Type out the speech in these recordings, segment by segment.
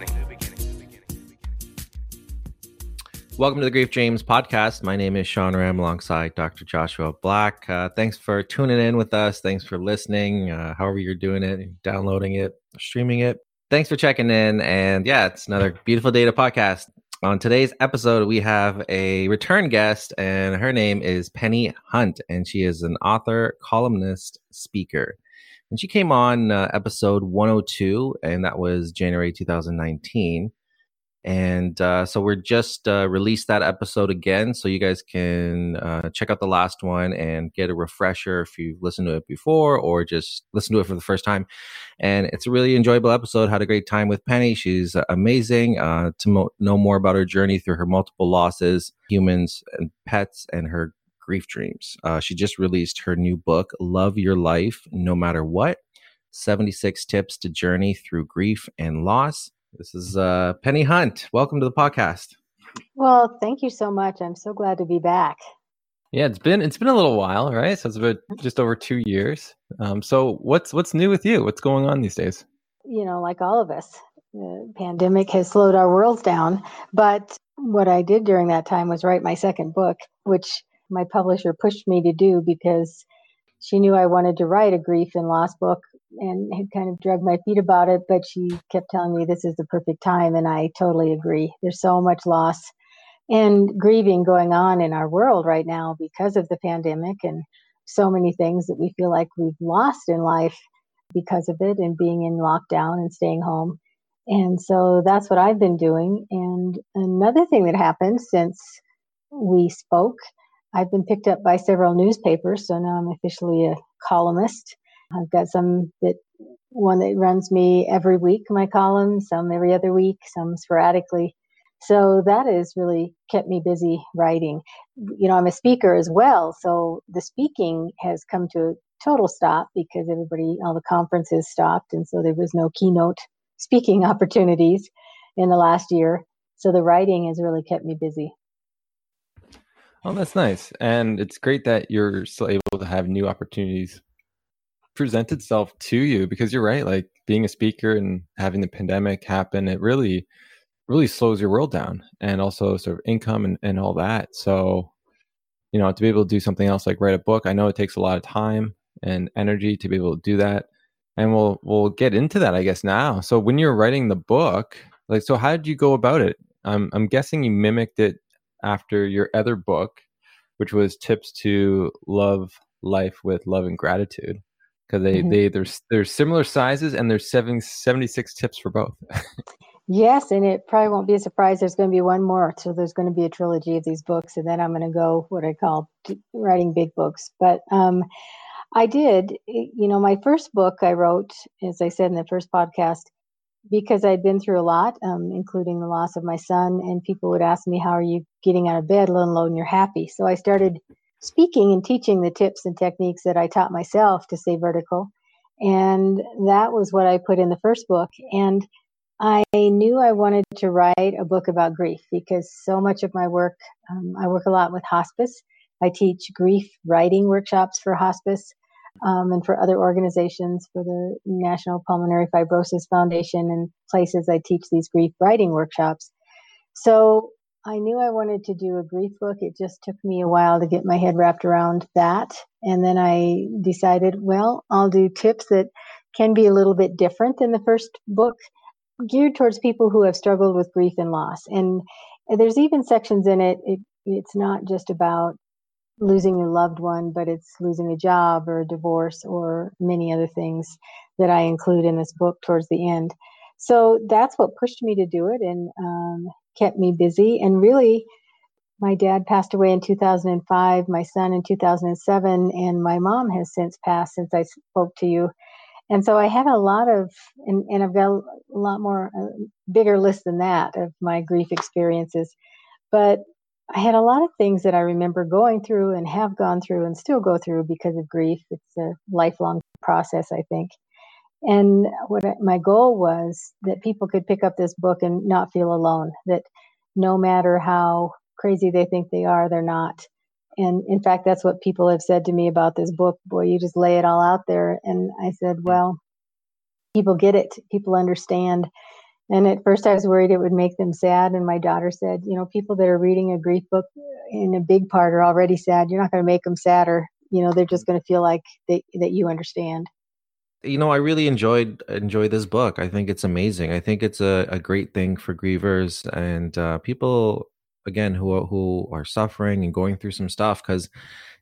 new beginning. Welcome to the Grief Dreams podcast. My name is Sean Ram alongside Dr. Joshua Black. Uh, thanks for tuning in with us. Thanks for listening, uh, however you're doing it, downloading it, streaming it. Thanks for checking in. And yeah, it's another beautiful data podcast. On today's episode, we have a return guest, and her name is Penny Hunt, and she is an author, columnist, speaker. And she came on uh, episode 102, and that was January 2019 and uh, so we're just uh, released that episode again so you guys can uh, check out the last one and get a refresher if you've listened to it before or just listen to it for the first time. And it's a really enjoyable episode. Had a great time with penny. She's amazing uh, to mo- know more about her journey through her multiple losses humans and pets and her grief dreams uh, she just released her new book love your life no matter what 76 tips to journey through grief and loss this is uh, Penny Hunt. Welcome to the podcast. Well, thank you so much. I'm so glad to be back. Yeah, it's been it's been a little while, right? So it's about just over two years. Um, so what's what's new with you? What's going on these days? You know, like all of us, the pandemic has slowed our worlds down. But what I did during that time was write my second book, which my publisher pushed me to do because she knew I wanted to write a grief and loss book and had kind of dragged my feet about it, but she kept telling me this is the perfect time, and I totally agree. There's so much loss and grieving going on in our world right now because of the pandemic and so many things that we feel like we've lost in life because of it and being in lockdown and staying home. And so that's what I've been doing. And another thing that happened since we spoke, I've been picked up by several newspapers. So now I'm officially a columnist I've got some that one that runs me every week, my column, some every other week, some sporadically. So that has really kept me busy writing. You know, I'm a speaker as well, so the speaking has come to a total stop because everybody, all the conferences stopped, and so there was no keynote speaking opportunities in the last year. So the writing has really kept me busy. Oh, that's nice. And it's great that you're still able to have new opportunities present itself to you because you're right like being a speaker and having the pandemic happen it really really slows your world down and also sort of income and, and all that. So you know to be able to do something else like write a book i know it takes a lot of time and energy to be able to do that. And we'll we'll get into that i guess now. So when you're writing the book like so how did you go about it? I'm i'm guessing you mimicked it after your other book which was tips to love life with love and gratitude. Because they mm-hmm. they there's there's similar sizes and there's seven, 76 tips for both. Yes and it probably won't be a surprise. There's going to be one more. So there's going to be a trilogy of these books and then i'm going to go what i call writing big books. But um i did you know my first book i wrote as i said in the first podcast because I'd been through a lot, um, including the loss of my son, and people would ask me, How are you getting out of bed, let alone you're happy? So I started speaking and teaching the tips and techniques that I taught myself to stay vertical. And that was what I put in the first book. And I knew I wanted to write a book about grief because so much of my work, um, I work a lot with hospice. I teach grief writing workshops for hospice um, and for other organizations, for the National Pulmonary Fibrosis Foundation and places I teach these grief writing workshops. So I knew I wanted to do a grief book. It just took me a while to get my head wrapped around that. And then I decided, well, I'll do tips that can be a little bit different than the first book, geared towards people who have struggled with grief and loss. And there's even sections in it, it it's not just about losing a loved one, but it's losing a job or a divorce or many other things that I include in this book towards the end. So that's what pushed me to do it. And um, kept me busy. And really, my dad passed away in 2005, my son in 2007, and my mom has since passed since I spoke to you. And so I had a lot of, and, and I've got a lot more, a bigger list than that of my grief experiences. But I had a lot of things that I remember going through and have gone through and still go through because of grief. It's a lifelong process, I think. And what I, my goal was that people could pick up this book and not feel alone, that no matter how crazy they think they are, they're not. And in fact, that's what people have said to me about this book. Boy, you just lay it all out there. And I said, well, people get it, people understand. And at first, I was worried it would make them sad. And my daughter said, you know, people that are reading a grief book in a big part are already sad. You're not going to make them sadder. You know, they're just going to feel like they, that you understand. You know, I really enjoyed enjoy this book. I think it's amazing. I think it's a, a great thing for grievers and uh, people again who who are suffering and going through some stuff because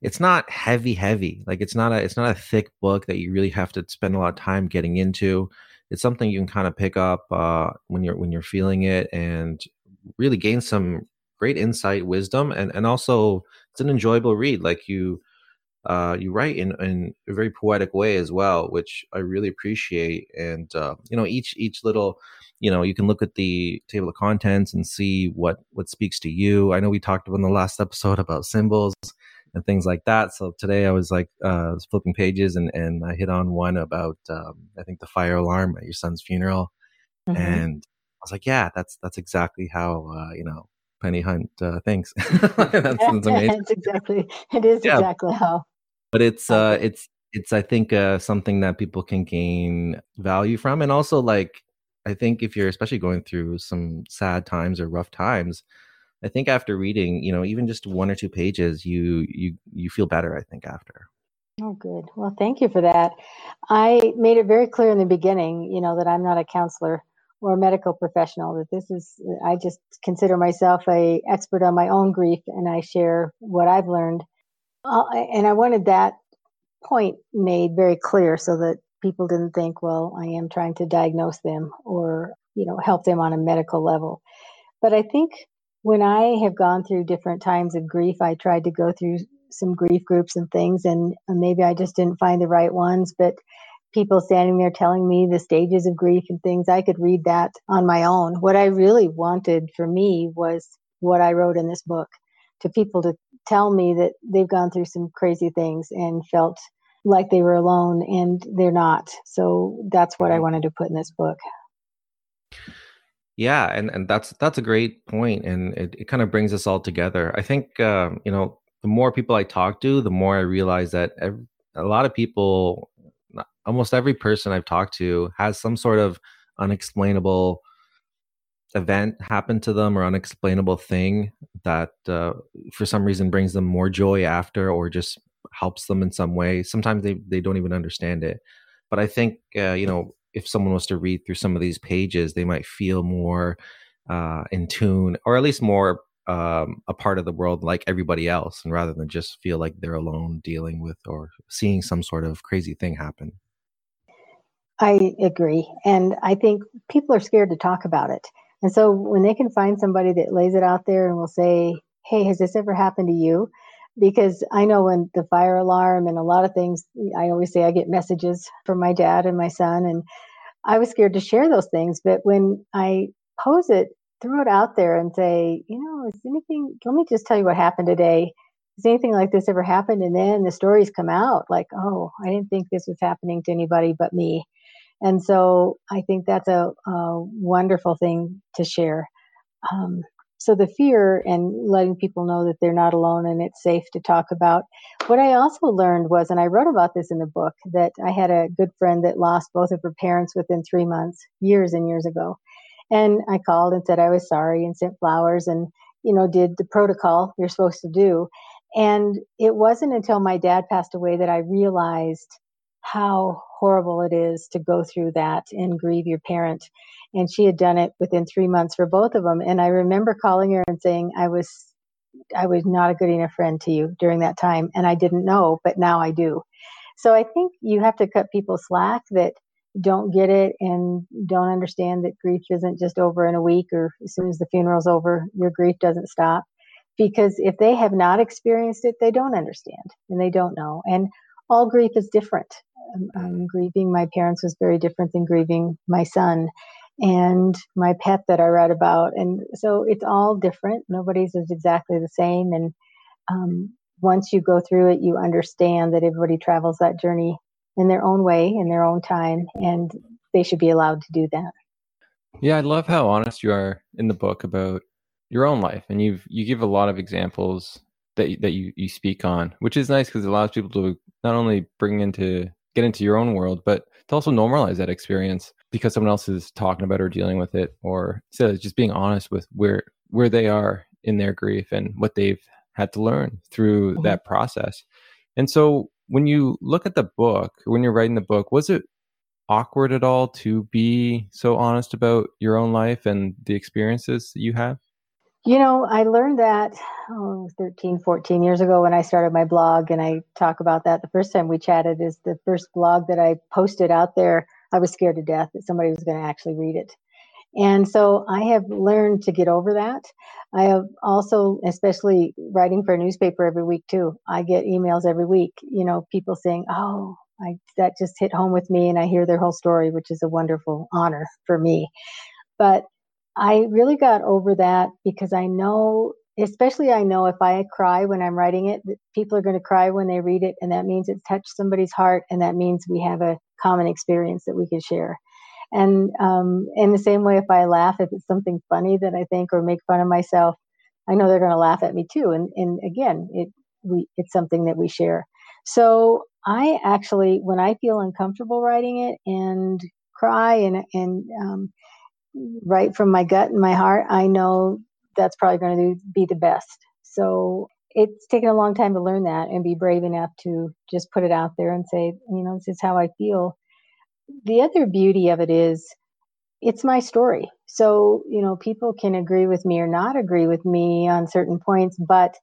it's not heavy heavy like it's not a it's not a thick book that you really have to spend a lot of time getting into it's something you can kind of pick up uh, when you're when you're feeling it and really gain some great insight wisdom and and also it's an enjoyable read like you uh, you write in, in a very poetic way as well, which I really appreciate. And uh, you know, each each little, you know, you can look at the table of contents and see what what speaks to you. I know we talked about in the last episode about symbols and things like that. So today I was like uh, was flipping pages and and I hit on one about um, I think the fire alarm at your son's funeral, mm-hmm. and I was like, yeah, that's that's exactly how uh, you know Penny Hunt uh, thinks. that's, that's amazing. it's exactly it is yeah. exactly how but it's uh it's it's i think uh something that people can gain value from and also like i think if you're especially going through some sad times or rough times i think after reading you know even just one or two pages you you you feel better i think after. Oh good. Well thank you for that. I made it very clear in the beginning you know that i'm not a counselor or a medical professional that this is i just consider myself a expert on my own grief and i share what i've learned. Uh, and I wanted that point made very clear so that people didn't think, well, I am trying to diagnose them or, you know, help them on a medical level. But I think when I have gone through different times of grief, I tried to go through some grief groups and things, and uh, maybe I just didn't find the right ones. But people standing there telling me the stages of grief and things, I could read that on my own. What I really wanted for me was what I wrote in this book to people to tell me that they've gone through some crazy things and felt like they were alone and they're not. So that's what I wanted to put in this book. Yeah, and, and that's that's a great point, and it, it kind of brings us all together. I think um, you know the more people I talk to, the more I realize that every, a lot of people, almost every person I've talked to, has some sort of unexplainable event happen to them or unexplainable thing that uh, for some reason brings them more joy after or just helps them in some way sometimes they, they don't even understand it but i think uh, you know if someone was to read through some of these pages they might feel more uh, in tune or at least more um, a part of the world like everybody else and rather than just feel like they're alone dealing with or seeing some sort of crazy thing happen i agree and i think people are scared to talk about it and so when they can find somebody that lays it out there and will say, Hey, has this ever happened to you? Because I know when the fire alarm and a lot of things, I always say I get messages from my dad and my son, and I was scared to share those things. But when I pose it, throw it out there and say, you know, is anything, let me just tell you what happened today. Has anything like this ever happened? And then the stories come out like, oh, I didn't think this was happening to anybody but me. And so I think that's a, a wonderful thing to share. Um, so the fear and letting people know that they're not alone and it's safe to talk about. What I also learned was, and I wrote about this in the book, that I had a good friend that lost both of her parents within three months, years and years ago. And I called and said I was sorry and sent flowers and, you know, did the protocol you're supposed to do. And it wasn't until my dad passed away that I realized how horrible it is to go through that and grieve your parent. And she had done it within three months for both of them. And I remember calling her and saying, I was, I was not a good enough friend to you during that time. And I didn't know, but now I do. So I think you have to cut people slack that don't get it and don't understand that grief isn't just over in a week or as soon as the funeral's over, your grief doesn't stop. Because if they have not experienced it, they don't understand and they don't know. And all grief is different. Um, um, grieving my parents was very different than grieving my son and my pet that I read about. And so it's all different. Nobody's is exactly the same. And um, once you go through it, you understand that everybody travels that journey in their own way, in their own time, and they should be allowed to do that. Yeah, I love how honest you are in the book about your own life, and you've you give a lot of examples that that you you speak on, which is nice because it allows people to not only bring into get into your own world, but to also normalize that experience. because someone else is talking about or dealing with it, or so just being honest with where where they are in their grief and what they've had to learn through mm-hmm. that process. And so when you look at the book, when you're writing the book, was it awkward at all to be so honest about your own life and the experiences that you have? You know, I learned that oh, 13, 14 years ago when I started my blog, and I talk about that the first time we chatted is the first blog that I posted out there. I was scared to death that somebody was going to actually read it. And so I have learned to get over that. I have also, especially writing for a newspaper every week too, I get emails every week, you know, people saying, oh, I, that just hit home with me and I hear their whole story, which is a wonderful honor for me. But I really got over that because I know, especially I know if I cry when I'm writing it, people are going to cry when they read it. And that means it's touched somebody's heart. And that means we have a common experience that we can share. And um, in the same way, if I laugh, if it's something funny that I think or make fun of myself, I know they're going to laugh at me too. And, and again, it, we, it's something that we share. So I actually, when I feel uncomfortable writing it and cry and, and um, write from my gut and my heart, I know that's probably going to be the best. So it's taken a long time to learn that and be brave enough to just put it out there and say, you know, this is how I feel. The other beauty of it is it's my story. So, you know, people can agree with me or not agree with me on certain points, but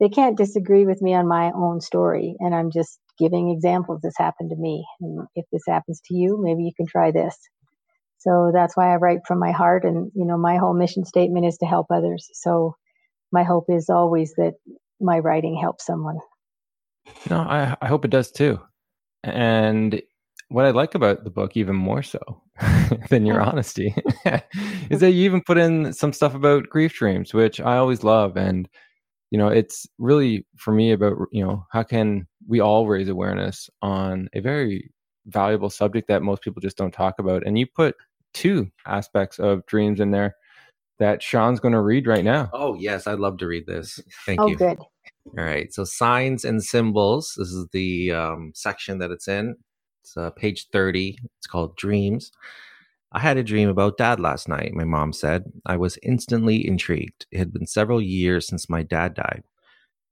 they can't disagree with me on my own story. And I'm just giving examples. This happened to me. And if this happens to you, maybe you can try this. So that's why I write from my heart. And, you know, my whole mission statement is to help others. So my hope is always that my writing helps someone. No, I, I hope it does too. And what I like about the book, even more so than your oh. honesty, is that you even put in some stuff about grief dreams, which I always love. And, you know, it's really for me about, you know, how can we all raise awareness on a very valuable subject that most people just don't talk about. And you put two aspects of dreams in there that Sean's going to read right now. Oh, yes. I'd love to read this. Thank oh, you. good. All right. So, signs and symbols. This is the um, section that it's in. It's uh, page 30. It's called Dreams. I had a dream about dad last night, my mom said. I was instantly intrigued. It had been several years since my dad died.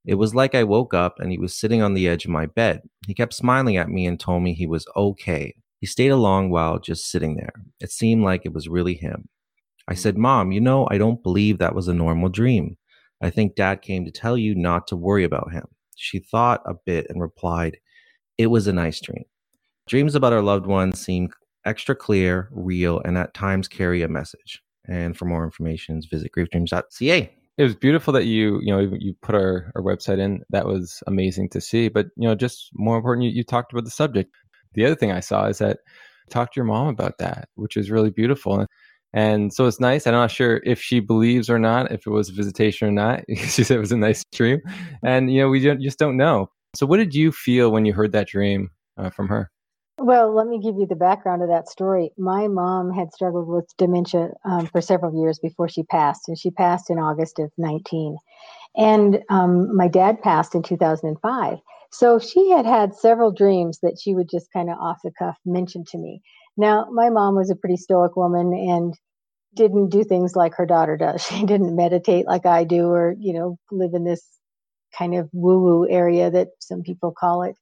It was like I woke up and he was sitting on the edge of my bed. He kept smiling at me and told me he was okay. He stayed a long while just sitting there. It seemed like it was really him. I said, Mom, you know, I don't believe that was a normal dream. I think dad came to tell you not to worry about him. She thought a bit and replied, It was a nice dream. Dreams about our loved ones seem extra clear, real, and at times carry a message. And for more information, visit griefdreams.ca it was beautiful that you you know you put our, our website in that was amazing to see but you know just more important you, you talked about the subject the other thing i saw is that talk to your mom about that which is really beautiful and so it's nice i'm not sure if she believes or not if it was a visitation or not she said it was a nice dream and you know we just don't know so what did you feel when you heard that dream uh, from her well, let me give you the background of that story. My mom had struggled with dementia um, for several years before she passed, and she passed in August of 19. And um, my dad passed in 2005. So she had had several dreams that she would just kind of off the cuff mention to me. Now, my mom was a pretty stoic woman and didn't do things like her daughter does. She didn't meditate like I do or, you know, live in this kind of woo woo area that some people call it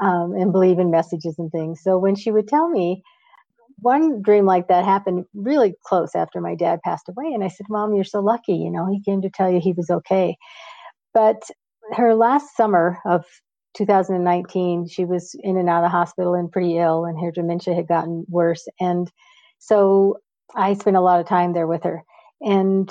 um, and believe in messages and things. So when she would tell me, one dream like that happened really close after my dad passed away. And I said, Mom, you're so lucky. You know, he came to tell you he was okay. But her last summer of 2019, she was in and out of the hospital and pretty ill, and her dementia had gotten worse. And so I spent a lot of time there with her. And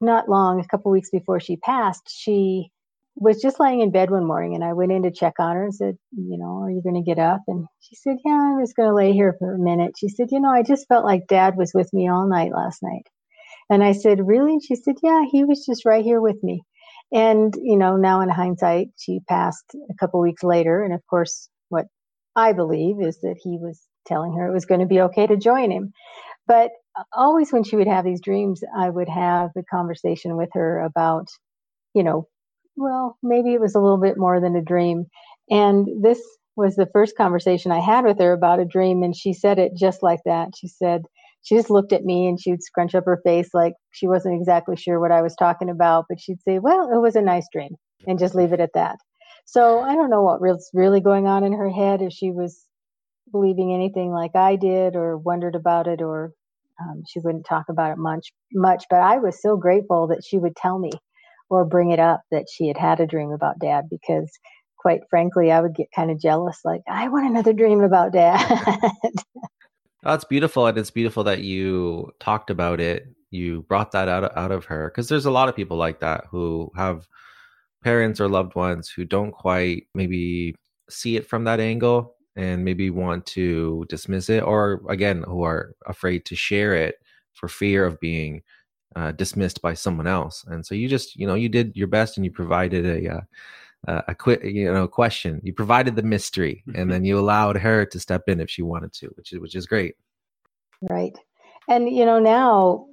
not long, a couple weeks before she passed, she was just laying in bed one morning and I went in to check on her and said, you know, are you going to get up? And she said, yeah, I was going to lay here for a minute. She said, you know, I just felt like dad was with me all night last night. And I said, really? And she said, yeah, he was just right here with me. And, you know, now in hindsight, she passed a couple weeks later. And of course, what I believe is that he was telling her it was going to be okay to join him. But uh, always when she would have these dreams, I would have a conversation with her about, you know, well, maybe it was a little bit more than a dream. And this was the first conversation I had with her about a dream, and she said it just like that. She said, she just looked at me and she'd scrunch up her face like she wasn't exactly sure what I was talking about, but she'd say, Well, it was a nice dream, and just leave it at that. So I don't know what was really going on in her head, if she was believing anything like I did, or wondered about it, or um, she wouldn't talk about it much. Much, but I was so grateful that she would tell me or bring it up that she had had a dream about Dad, because quite frankly, I would get kind of jealous. Like I want another dream about Dad. That's beautiful, and it's beautiful that you talked about it. You brought that out out of her because there's a lot of people like that who have parents or loved ones who don't quite maybe see it from that angle and maybe want to dismiss it, or again, who are afraid to share it for fear of being uh, dismissed by someone else. And so you just, you know, you did your best and you provided a. Uh, uh, a quick you know question. You provided the mystery and mm-hmm. then you allowed her to step in if she wanted to which is which is great. Right. And you know now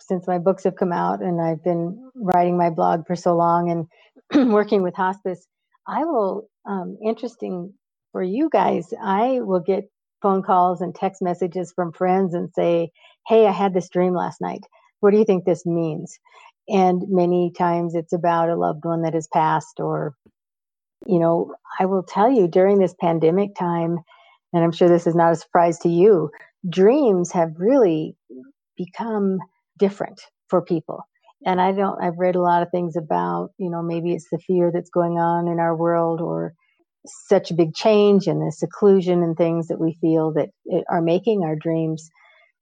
since my books have come out and i've been writing my blog for so long and working with hospice i will um, interesting for you guys i will get phone calls and text messages from friends and say hey i had this dream last night. What do you think this means and many times it's about a loved one that has passed or you know, I will tell you during this pandemic time, and I'm sure this is not a surprise to you, dreams have really become different for people. And I don't, I've read a lot of things about, you know, maybe it's the fear that's going on in our world or such a big change and the seclusion and things that we feel that are making our dreams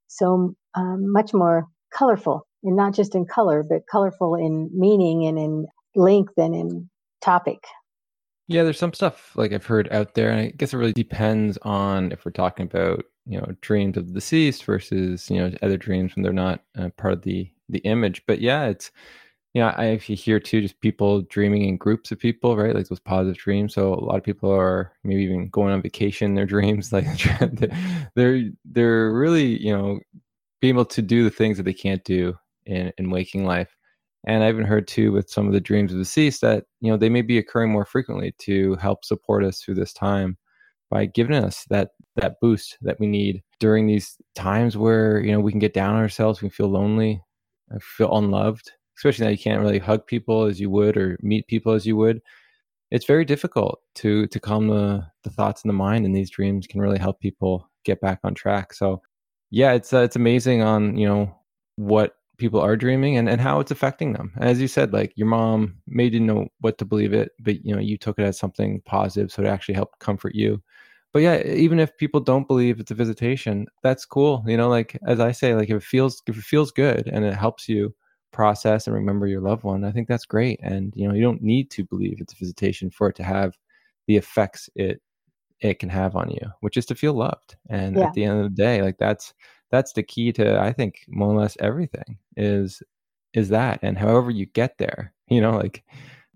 so um, much more colorful and not just in color, but colorful in meaning and in length and in topic. Yeah, there's some stuff like I've heard out there, and I guess it really depends on if we're talking about you know dreams of the deceased versus you know other dreams when they're not uh, part of the the image. But yeah, it's you know I actually hear too just people dreaming in groups of people, right? Like those positive dreams. So a lot of people are maybe even going on vacation in their dreams, like they're they're really you know being able to do the things that they can't do in in waking life. And I even heard too with some of the dreams of the deceased that, you know, they may be occurring more frequently to help support us through this time by giving us that that boost that we need during these times where, you know, we can get down on ourselves, we feel lonely, uh, feel unloved, especially now you can't really hug people as you would or meet people as you would. It's very difficult to to calm the the thoughts in the mind and these dreams can really help people get back on track. So yeah, it's uh, it's amazing on, you know, what people are dreaming and, and how it's affecting them. As you said, like your mom may didn't know what to believe it, but you know, you took it as something positive. So it actually helped comfort you. But yeah, even if people don't believe it's a visitation, that's cool. You know, like as I say, like if it feels if it feels good and it helps you process and remember your loved one, I think that's great. And you know, you don't need to believe it's a visitation for it to have the effects it it can have on you, which is to feel loved. And yeah. at the end of the day, like that's that's the key to I think more or less everything is is that and however you get there you know like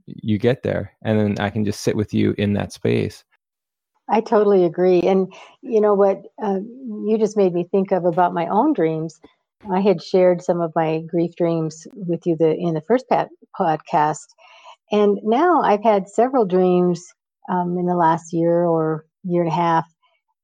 you get there and then I can just sit with you in that space. I totally agree and you know what uh, you just made me think of about my own dreams. I had shared some of my grief dreams with you the in the first podcast and now I've had several dreams um, in the last year or year and a half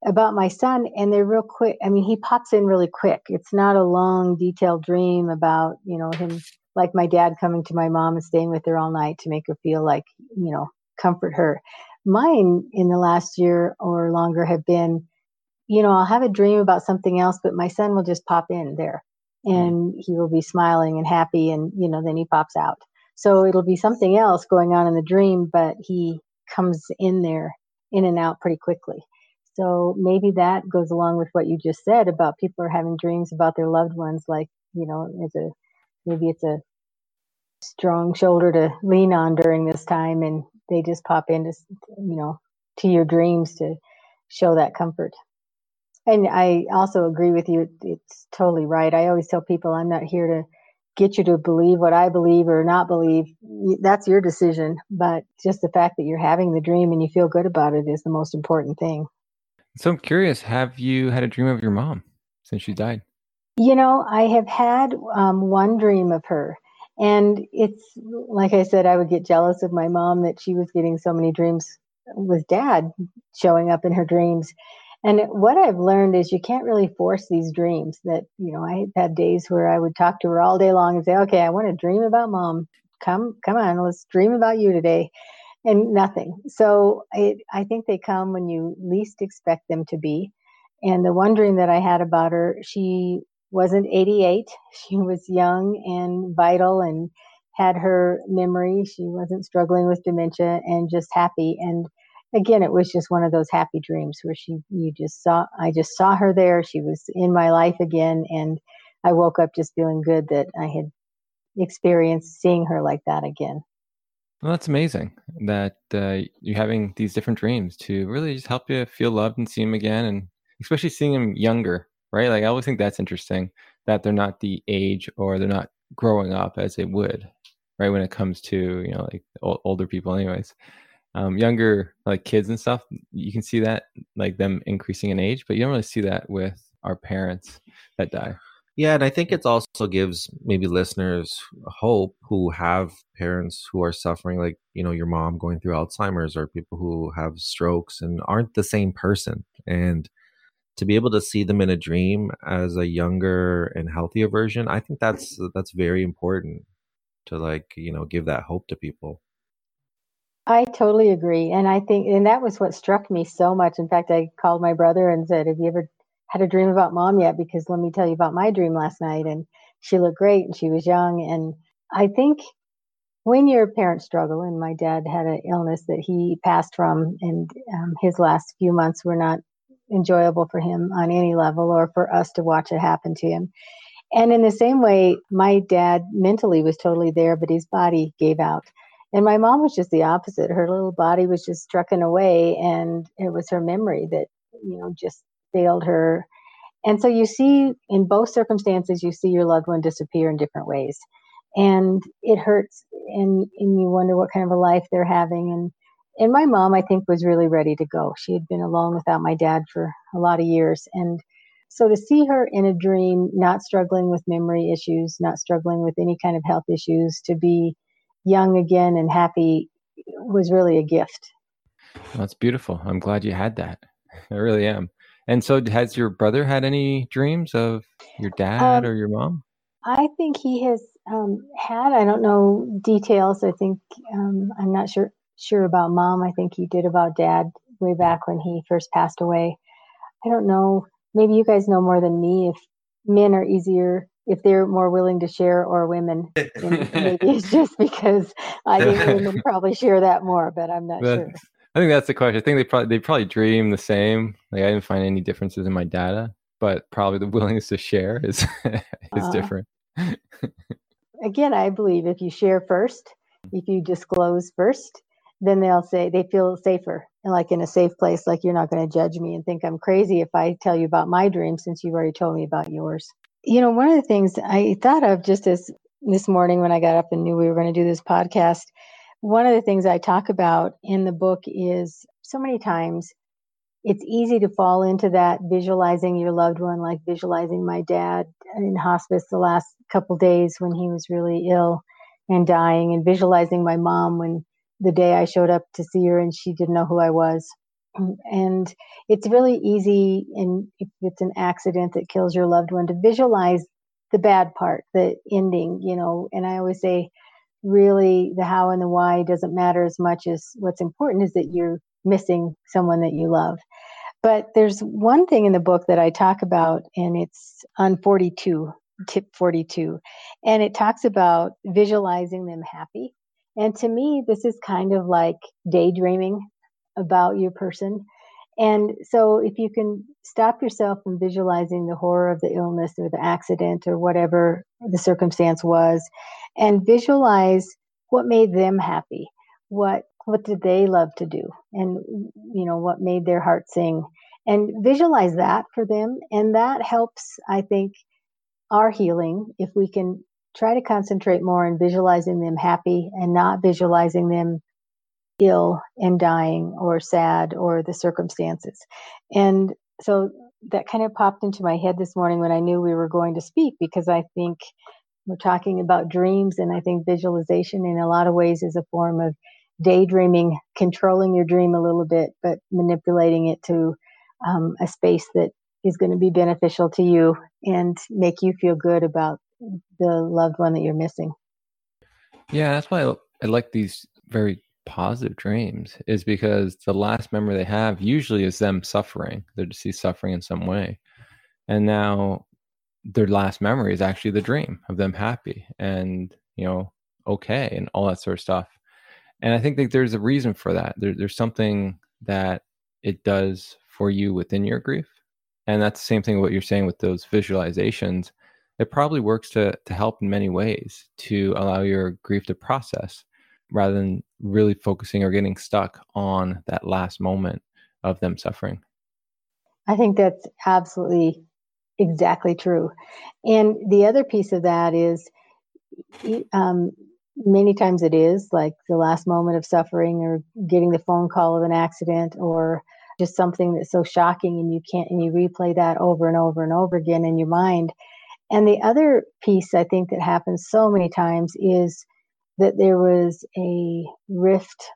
about my son and they're real quick i mean he pops in really quick. It's not a long detailed dream about you know him like my dad coming to my mom and staying with her all night to make her feel like you know comfort her. Mine in the last year or longer have been you know i'll have a dream about something else but my son will just pop in there mm. and he will be smiling and happy and you know then he pops out. So it'll be something else going on in the dream but he comes in there in and out pretty quickly so maybe that goes along with what you just said about people are having dreams about their loved ones, like, you know, it's a maybe it's a strong shoulder to lean on during this time and they just pop into you know to your dreams to show that comfort. And i also agree with you it's totally right. I always tell people i'm not here to get you to believe what i believe or not believe. That's your decision but just the fact that you're having the dream and you feel good about it is the most important thing so I'm curious, have you had a dream of your mom since she died? You know, I have had um, one dream of her. And it's like I said, I would get jealous of my mom that she was getting so many dreams with dad showing up in her dreams. And what I've learned is you can't really force these dreams. That, you know, I had days where I would talk to her all day long and say, okay, I want to dream about mom. Come, come on, let's dream about you today. And nothing. So I, I think they come when you least expect them to be. And the dream that I had about her, she wasn't 88. She was young and vital and had her memory. She wasn't struggling with dementia and just happy. And again, it was just one of those happy dreams where she, you just saw, I just saw her there. She was in my life again. And I woke up just feeling good that I had experienced seeing her like that again. Well, that's amazing that uh, you're having these different dreams to really just help you feel loved and see them again. And especially seeing them younger, right? Like I always think that's interesting that they're not the age or they're not growing up as they would, right? When it comes to, you know, like older people anyways um, younger like kids and stuff you can see that like them increasing in age but you don't really see that with our parents that die yeah and i think it also gives maybe listeners hope who have parents who are suffering like you know your mom going through alzheimer's or people who have strokes and aren't the same person and to be able to see them in a dream as a younger and healthier version i think that's that's very important to like you know give that hope to people I totally agree. And I think, and that was what struck me so much. In fact, I called my brother and said, Have you ever had a dream about mom yet? Because let me tell you about my dream last night. And she looked great and she was young. And I think when your parents struggle, and my dad had an illness that he passed from, and um, his last few months were not enjoyable for him on any level or for us to watch it happen to him. And in the same way, my dad mentally was totally there, but his body gave out. And my mom was just the opposite. Her little body was just trucking away, and it was her memory that, you know, just failed her. And so you see, in both circumstances, you see your loved one disappear in different ways. And it hurts, and, and you wonder what kind of a life they're having. And, and my mom, I think, was really ready to go. She had been alone without my dad for a lot of years. And so to see her in a dream, not struggling with memory issues, not struggling with any kind of health issues, to be young again and happy was really a gift. That's beautiful. I'm glad you had that. I really am. And so, has your brother had any dreams of your dad um, or your mom? I think he has um, had. I don't know details. I think um, I'm not sure sure about mom. I think he did about dad way back when he first passed away. I don't know. Maybe you guys know more than me. If men are easier if they're more willing to share or women. maybe it's just because I think women probably share that more, but I'm not sure. I think that's the question. I think they probably they probably dream the same. Like I didn't find any differences in my data, but probably the willingness to share is is uh, different. again, I believe if you share first, if you disclose first, then they'll say they feel safer and like in a safe place, like you're not going to judge me and think I'm crazy if I tell you about my dream since you've already told me about yours. You know, one of the things I thought of just as this morning when I got up and knew we were going to do this podcast, one of the things I talk about in the book is so many times it's easy to fall into that visualizing your loved one, like visualizing my dad in hospice the last couple days when he was really ill and dying, and visualizing my mom when the day I showed up to see her and she didn't know who I was. And it's really easy and if it's an accident that kills your loved one to visualize the bad part the ending you know. And i always say really the how and the why doesn't matter as much as what's important is that you're missing someone that you love but there's one thing in the book that i talk about and it's on 42 tip 42 and it talks about visualizing them happy and to me this is kind of like daydreaming about your person. And so, if you can stop yourself from visualizing the horror of the illness or the accident or whatever the circumstance was, and visualize what made them happy, what what did they love to do, and you know what made their heart sing, and visualize that for them, and that helps, I think, our healing if we can try to concentrate more on visualizing them happy and not visualizing them ill and dying or sad or the circumstances. And so that kind of popped into my head this morning when I knew we were going to speak because I think we're talking about dreams and I think visualization in a lot of ways is a form of daydreaming, controlling your dream a little bit, but manipulating it to um, a space that is going to be beneficial to you and make you feel good about the loved one that you're missing. Yeah, that's why I, I like these very positive dreams is because the last memory they have usually is them suffering. They're deceased suffering in some way. And now their last memory is actually the dream of them happy and, you know, okay and all that sort of stuff. And I think that there's a reason for that. There, there's something that it does for you within your grief. And that's the same thing what you're saying with those visualizations. It probably works to to help in many ways to allow your grief to process rather than really focusing or getting stuck on that last moment of them suffering. I think that's absolutely exactly true. And the other piece of that is um, many times it is like the last moment of suffering or getting the phone call of an accident or just something that's so shocking and you can't and you replay that over and over and over again in your mind and the other piece i think that happens so many times is that there was a rift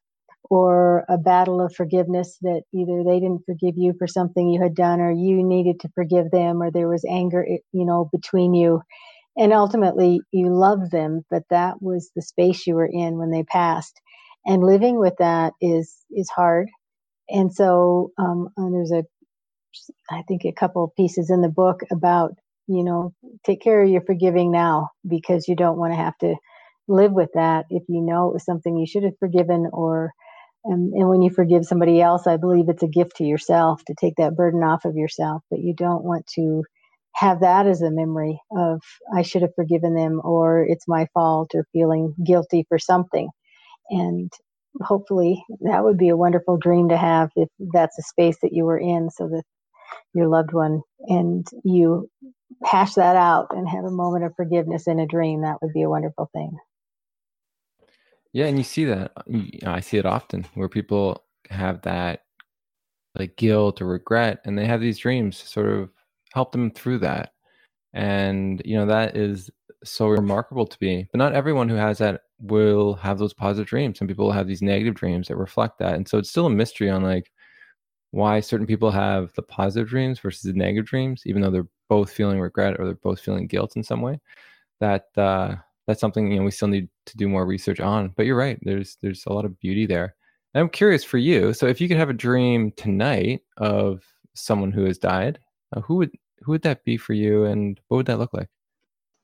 or a battle of forgiveness that either they didn't forgive you for something you had done or you needed to forgive them or there was anger you know between you. And ultimately you loved them but that was the space you were in when they passed. And living with that is is hard. And so um, and there's a i think a couple of pieces in the book about you know take care of your forgiving now because you don't want to have to live with that if you know it was something you should have forgiven or and, and when you forgive somebody else i believe it's a gift to yourself to take that burden off of yourself but you don't want to have that as a memory of i should have forgiven them or it's my fault or feeling guilty for something. And hopefully that would be a wonderful dream to have if that's a space that you were in so that your loved one and you hash that out and have a moment of forgiveness in a dream. That would be a wonderful thing yeah and you see that i see it often where people have that like guilt or regret and they have these dreams to sort of help them through that. And you know that is so remarkable to me. But not everyone who has that will have those positive dreams. Some people have these negative dreams that reflect that. And so it's still a mystery on like why certain people have the positive dreams versus the negative dreams even though they're both feeling regret or they're both feeling guilt in some way that uh that's something you know we still need to do more research on but you're right there's there's a lot of beauty there and i'm curious for you so if you could have a dream tonight of someone who has died uh, who would who would that be for you and what would that look like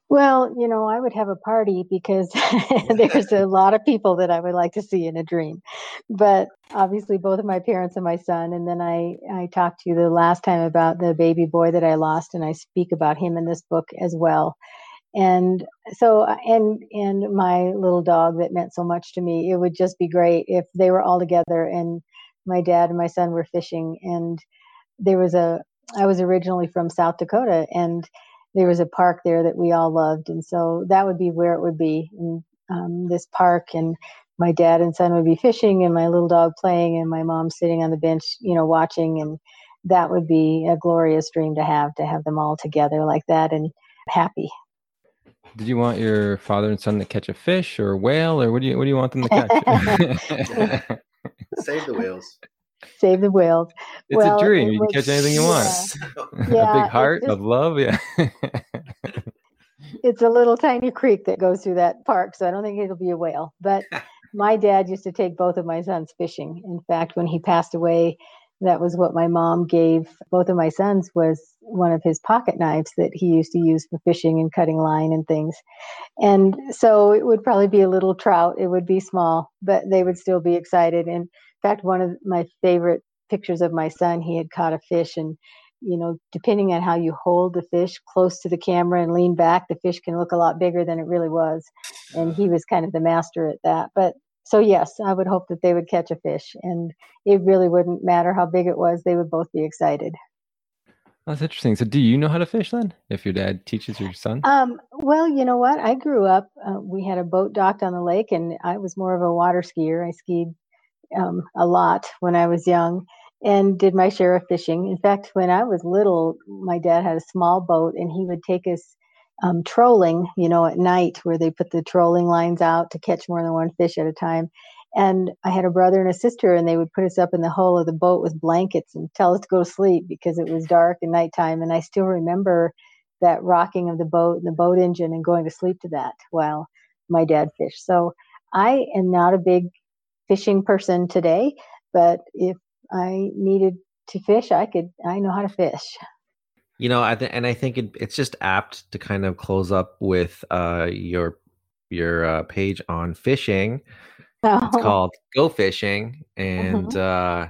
well, you know, I would have a party because there's a lot of people that I would like to see in a dream. But obviously both of my parents and my son and then I I talked to you the last time about the baby boy that I lost and I speak about him in this book as well. And so and and my little dog that meant so much to me. It would just be great if they were all together and my dad and my son were fishing and there was a I was originally from South Dakota and there was a park there that we all loved, and so that would be where it would be in um, this park. And my dad and son would be fishing, and my little dog playing, and my mom sitting on the bench, you know, watching. And that would be a glorious dream to have to have them all together like that and happy. Did you want your father and son to catch a fish or a whale, or what do you what do you want them to catch? Save the whales. Save the whales. It's well, a dream. You can catch anything you want. Yeah. yeah a big heart just, of love. Yeah. it's a little tiny creek that goes through that park, so I don't think it'll be a whale. But my dad used to take both of my sons fishing. In fact, when he passed away, that was what my mom gave both of my sons was one of his pocket knives that he used to use for fishing and cutting line and things. And so it would probably be a little trout. It would be small, but they would still be excited. And in fact, one of my favorite pictures of my son, he had caught a fish and you know, depending on how you hold the fish close to the camera and lean back, the fish can look a lot bigger than it really was. And he was kind of the master at that. But so, yes, I would hope that they would catch a fish. And it really wouldn't matter how big it was, they would both be excited. That's interesting. So, do you know how to fish then? If your dad teaches your son? Um, well, you know what? I grew up. Uh, we had a boat docked on the lake, and I was more of a water skier. I skied um, a lot when I was young and did my share of fishing. In fact, when I was little, my dad had a small boat and he would take us um, trolling, you know, at night where they put the trolling lines out to catch more than one fish at a time. And I had a brother and a sister, and they would put us up in the hull of the boat with blankets and tell us to go to sleep because it was dark and nighttime. And I still remember that rocking of the boat and the boat engine and going to sleep to that while my dad fished. So I am not a big fishing person today, but if I needed to fish, I could, I know how to fish. You know, I th- and I think it, it's just apt to kind of close up with uh, your your uh, page on fishing. Oh. It's called Go Fishing, and mm-hmm. uh,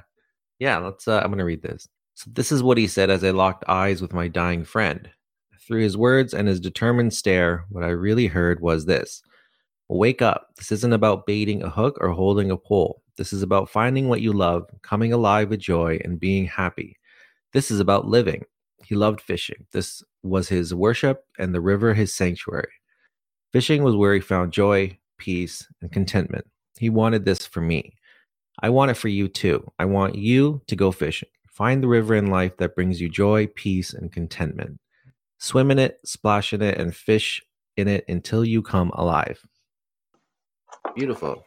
yeah, let's. Uh, I'm going to read this. So this is what he said as I locked eyes with my dying friend. Through his words and his determined stare, what I really heard was this: Wake up! This isn't about baiting a hook or holding a pole. This is about finding what you love, coming alive with joy, and being happy. This is about living. He loved fishing. This was his worship, and the river his sanctuary. Fishing was where he found joy, peace, and contentment. He wanted this for me. I want it for you too. I want you to go fishing. Find the river in life that brings you joy, peace, and contentment. Swim in it, splash in it, and fish in it until you come alive. Beautiful.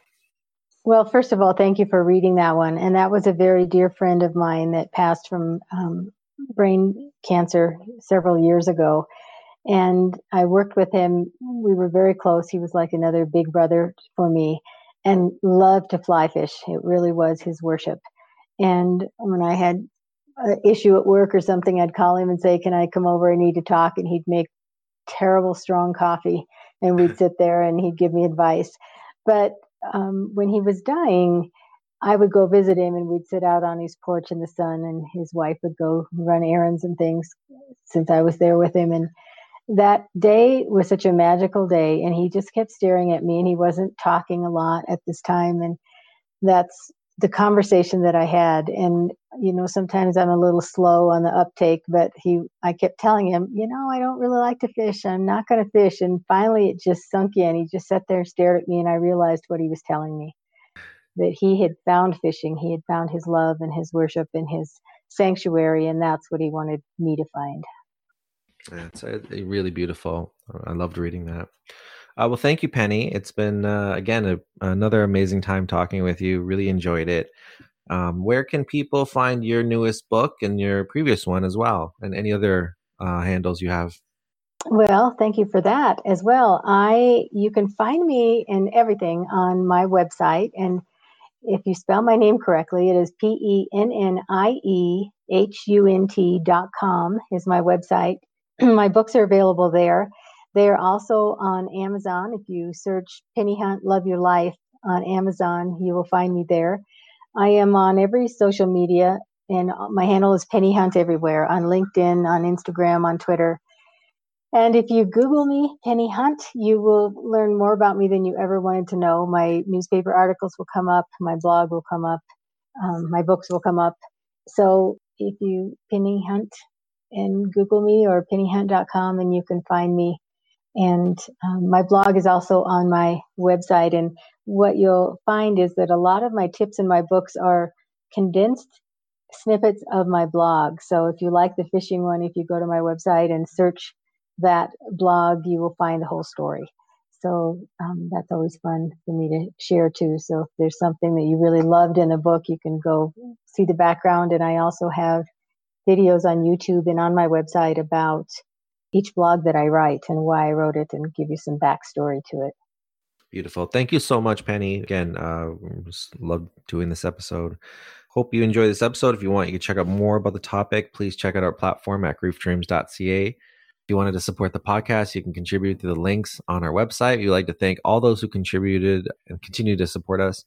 Well, first of all, thank you for reading that one. And that was a very dear friend of mine that passed from um, brain cancer several years ago. And I worked with him. We were very close. He was like another big brother for me and loved to fly fish. It really was his worship. And when I had an issue at work or something, I'd call him and say, Can I come over? I need to talk. And he'd make terrible strong coffee and we'd sit there and he'd give me advice. But um, when he was dying, I would go visit him and we'd sit out on his porch in the sun and his wife would go run errands and things since I was there with him. And that day was such a magical day and he just kept staring at me and he wasn't talking a lot at this time. And that's the conversation that I had. And, you know, sometimes I'm a little slow on the uptake, but he, I kept telling him, you know, I don't really like to fish. I'm not going to fish. And finally it just sunk in. He just sat there, and stared at me, and I realized what he was telling me that he had found fishing. He had found his love and his worship and his sanctuary, and that's what he wanted me to find. That's uh, really beautiful. I loved reading that. Uh, well, thank you, Pennie. It's been uh, again a, another amazing time talking with you. Really enjoyed it. Um, where can people find your newest book and your previous one as well, and any other uh, handles you have? Well, thank you for that as well. I you can find me in everything on my website, and if you spell my name correctly, it is P E N N I E H U N T dot com is my website. my books are available there. They are also on Amazon. If you search Pennie Hunt Love Your Life on Amazon, you will find me there. I am on every social media, and my handle is Pennie Hunt everywhere on LinkedIn, on Instagram, on Twitter. And if you Google me, Pennie Hunt, you will learn more about me than you ever wanted to know. My newspaper articles will come up, my blog will come up, um, my books will come up. So if you Pennie Hunt and Google me or penniehunt.com, and you can find me. And um, my blog is also on my website. And what you'll find is that a lot of my tips in my books are condensed snippets of my blog. So if you like the fishing one, if you go to my website and search that blog, you will find the whole story. So um, that's always fun for me to share too. So if there's something that you really loved in a book, you can go see the background. And I also have videos on YouTube and on my website about each blog that I write and why I wrote it and give you some backstory to it. Beautiful. Thank you so much, Pennie. Again, uh, just love doing this episode. Hope you enjoy this episode. If you want, you can check out more about the topic. Please check out our platform at griefdreams.ca. You wanted to support the podcast, you can contribute through the links on our website. We'd like to thank all those who contributed and continue to support us.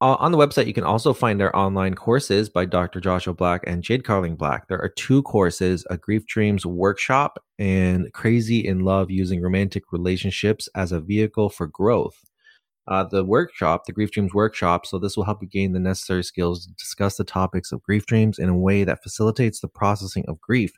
Uh, on the website, you can also find our online courses by Dr. Joshua Black and Jade Carling Black. There are two courses a Grief Dreams workshop and Crazy in Love using romantic relationships as a vehicle for growth. Uh, the workshop, the Grief Dreams workshop, so this will help you gain the necessary skills to discuss the topics of grief dreams in a way that facilitates the processing of grief.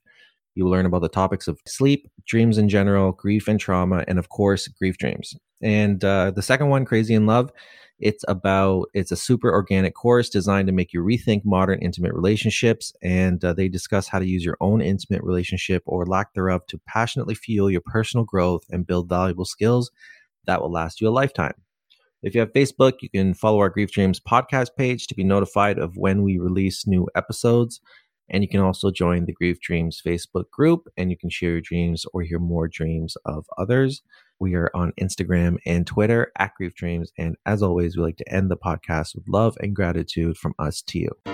You will learn about the topics of sleep, dreams in general, grief and trauma, and of course, grief dreams. And uh, the second one, Crazy in Love, it's about it's a super organic course designed to make you rethink modern intimate relationships, and uh, they discuss how to use your own intimate relationship or lack thereof to passionately fuel your personal growth and build valuable skills that will last you a lifetime. If you have Facebook, you can follow our Grief Dreams podcast page to be notified of when we release new episodes. And you can also join the Grief Dreams Facebook group and you can share your dreams or hear more dreams of others. We are on Instagram and Twitter at Grief Dreams. And as always, we like to end the podcast with love and gratitude from us to you.